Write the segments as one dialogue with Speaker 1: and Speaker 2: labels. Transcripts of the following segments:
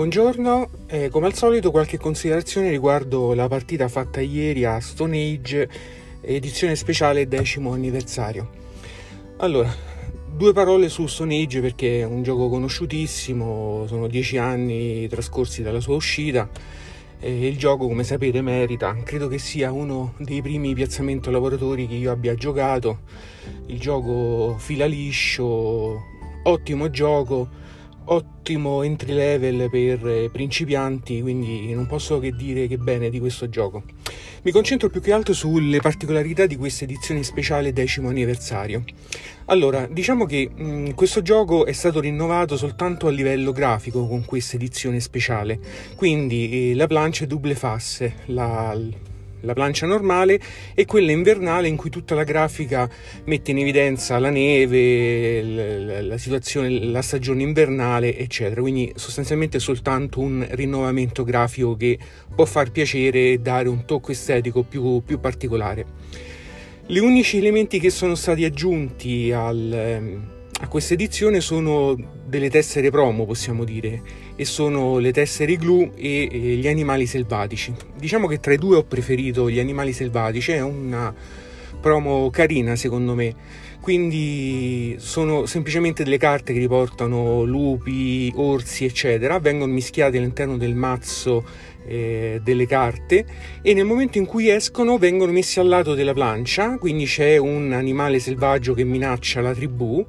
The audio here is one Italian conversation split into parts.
Speaker 1: Buongiorno, eh, come al solito qualche considerazione riguardo la partita fatta ieri a Stone Age, edizione speciale decimo anniversario. Allora, due parole su Stone Age perché è un gioco conosciutissimo, sono dieci anni trascorsi dalla sua uscita e il gioco come sapete merita, credo che sia uno dei primi piazzamento lavoratori che io abbia giocato, il gioco fila liscio, ottimo gioco ottimo entry level per eh, principianti, quindi non posso che dire che bene di questo gioco. Mi concentro più che altro sulle particolarità di questa edizione speciale decimo anniversario. Allora, diciamo che mh, mm, questo gioco è stato rinnovato soltanto a livello grafico con questa edizione speciale, quindi eh, la plancia è double face, la, la plancia normale e quella invernale in cui tutta la grafica mette in evidenza la neve, la, situazione, la stagione invernale, eccetera. Quindi sostanzialmente soltanto un rinnovamento grafico che può far piacere e dare un tocco estetico più, più particolare. Gli unici elementi che sono stati aggiunti al a questa edizione sono delle tessere promo, possiamo dire, e sono le tessere glue e, e gli animali selvatici. Diciamo che tra i due ho preferito gli animali selvatici, è una promo carina secondo me. Quindi sono semplicemente delle carte che riportano lupi, orsi, eccetera, vengono mischiate all'interno del mazzo eh, delle carte e nel momento in cui escono vengono messi al lato della plancia, quindi c'è un animale selvaggio che minaccia la tribù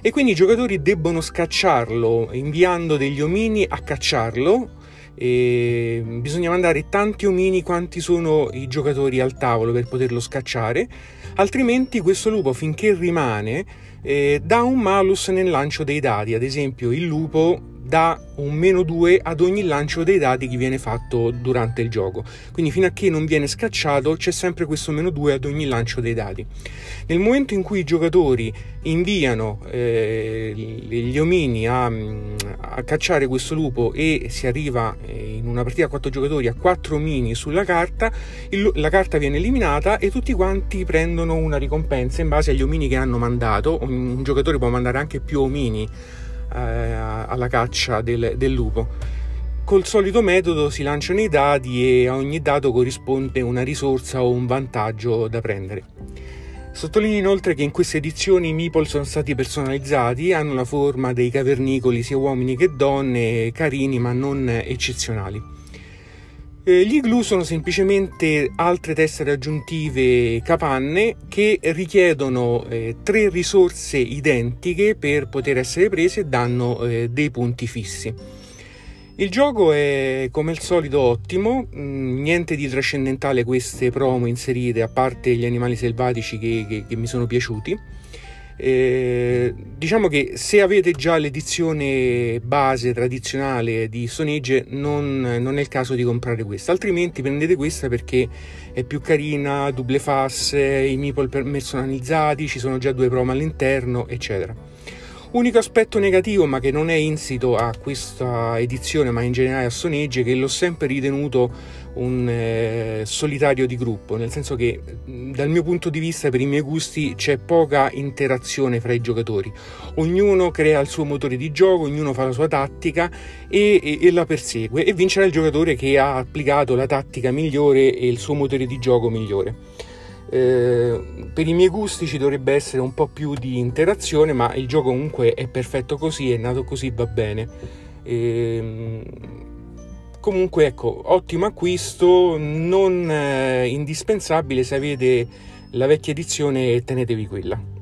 Speaker 1: e quindi i giocatori debbono scacciarlo inviando degli omini a cacciarlo e bisogna mandare tanti omini quanti sono i giocatori al tavolo per poterlo scacciare altrimenti questo lupo finché rimane eh, dà un malus nel lancio dei dadi ad esempio il lupo dà un meno 2 ad ogni lancio dei dati che viene fatto durante il gioco. Quindi fino a che non viene scacciato c'è sempre questo meno 2 ad ogni lancio dei dati. Nel momento in cui i giocatori inviano eh, gli omini a, a, cacciare questo lupo e si arriva eh, in una partita a 4 giocatori a 4 omini sulla carta, il, la carta viene eliminata e tutti quanti prendono una ricompensa in base agli omini che hanno mandato. Un, un giocatore può mandare anche più omini eh, alla caccia del, del lupo. Col solito metodo si lanciano i dati e a ogni dato corrisponde una risorsa o un vantaggio da prendere. Sottolineo inoltre che in queste edizioni i meeple sono stati personalizzati, hanno la forma dei cavernicoli sia uomini che donne, carini ma non eccezionali. Eh, gli glue sono semplicemente altre tessere aggiuntive capanne che richiedono eh, tre risorse identiche per poter essere prese e danno eh, dei punti fissi. Il gioco è come al solito ottimo, mm, niente di trascendentale queste promo inserite a parte gli animali selvatici che, che, che mi sono piaciuti. Eh, diciamo che se avete già l'edizione base tradizionale di Stone Age non, non, è il caso di comprare questa. Altrimenti prendete questa perché è più carina, double face, i meeple personalizzati, ci sono già due promo all'interno eccetera Unico aspetto negativo, ma che non è insito a questa edizione, ma in generale a è che l'ho sempre ritenuto un eh, solitario di gruppo, nel senso che dal mio punto di vista, per i miei gusti, c'è poca interazione fra i giocatori. Ognuno crea il suo motore di gioco, ognuno fa la sua tattica e, e, e la persegue e vincerà il giocatore che ha applicato la tattica migliore e il suo motore di gioco migliore. Eh, per i miei gusti ci dovrebbe essere un po' più di interazione, ma il gioco comunque è perfetto così, è nato così, va bene. Eh, comunque ecco, ottimo acquisto, non eh, indispensabile se avete la vecchia edizione tenetevi quella.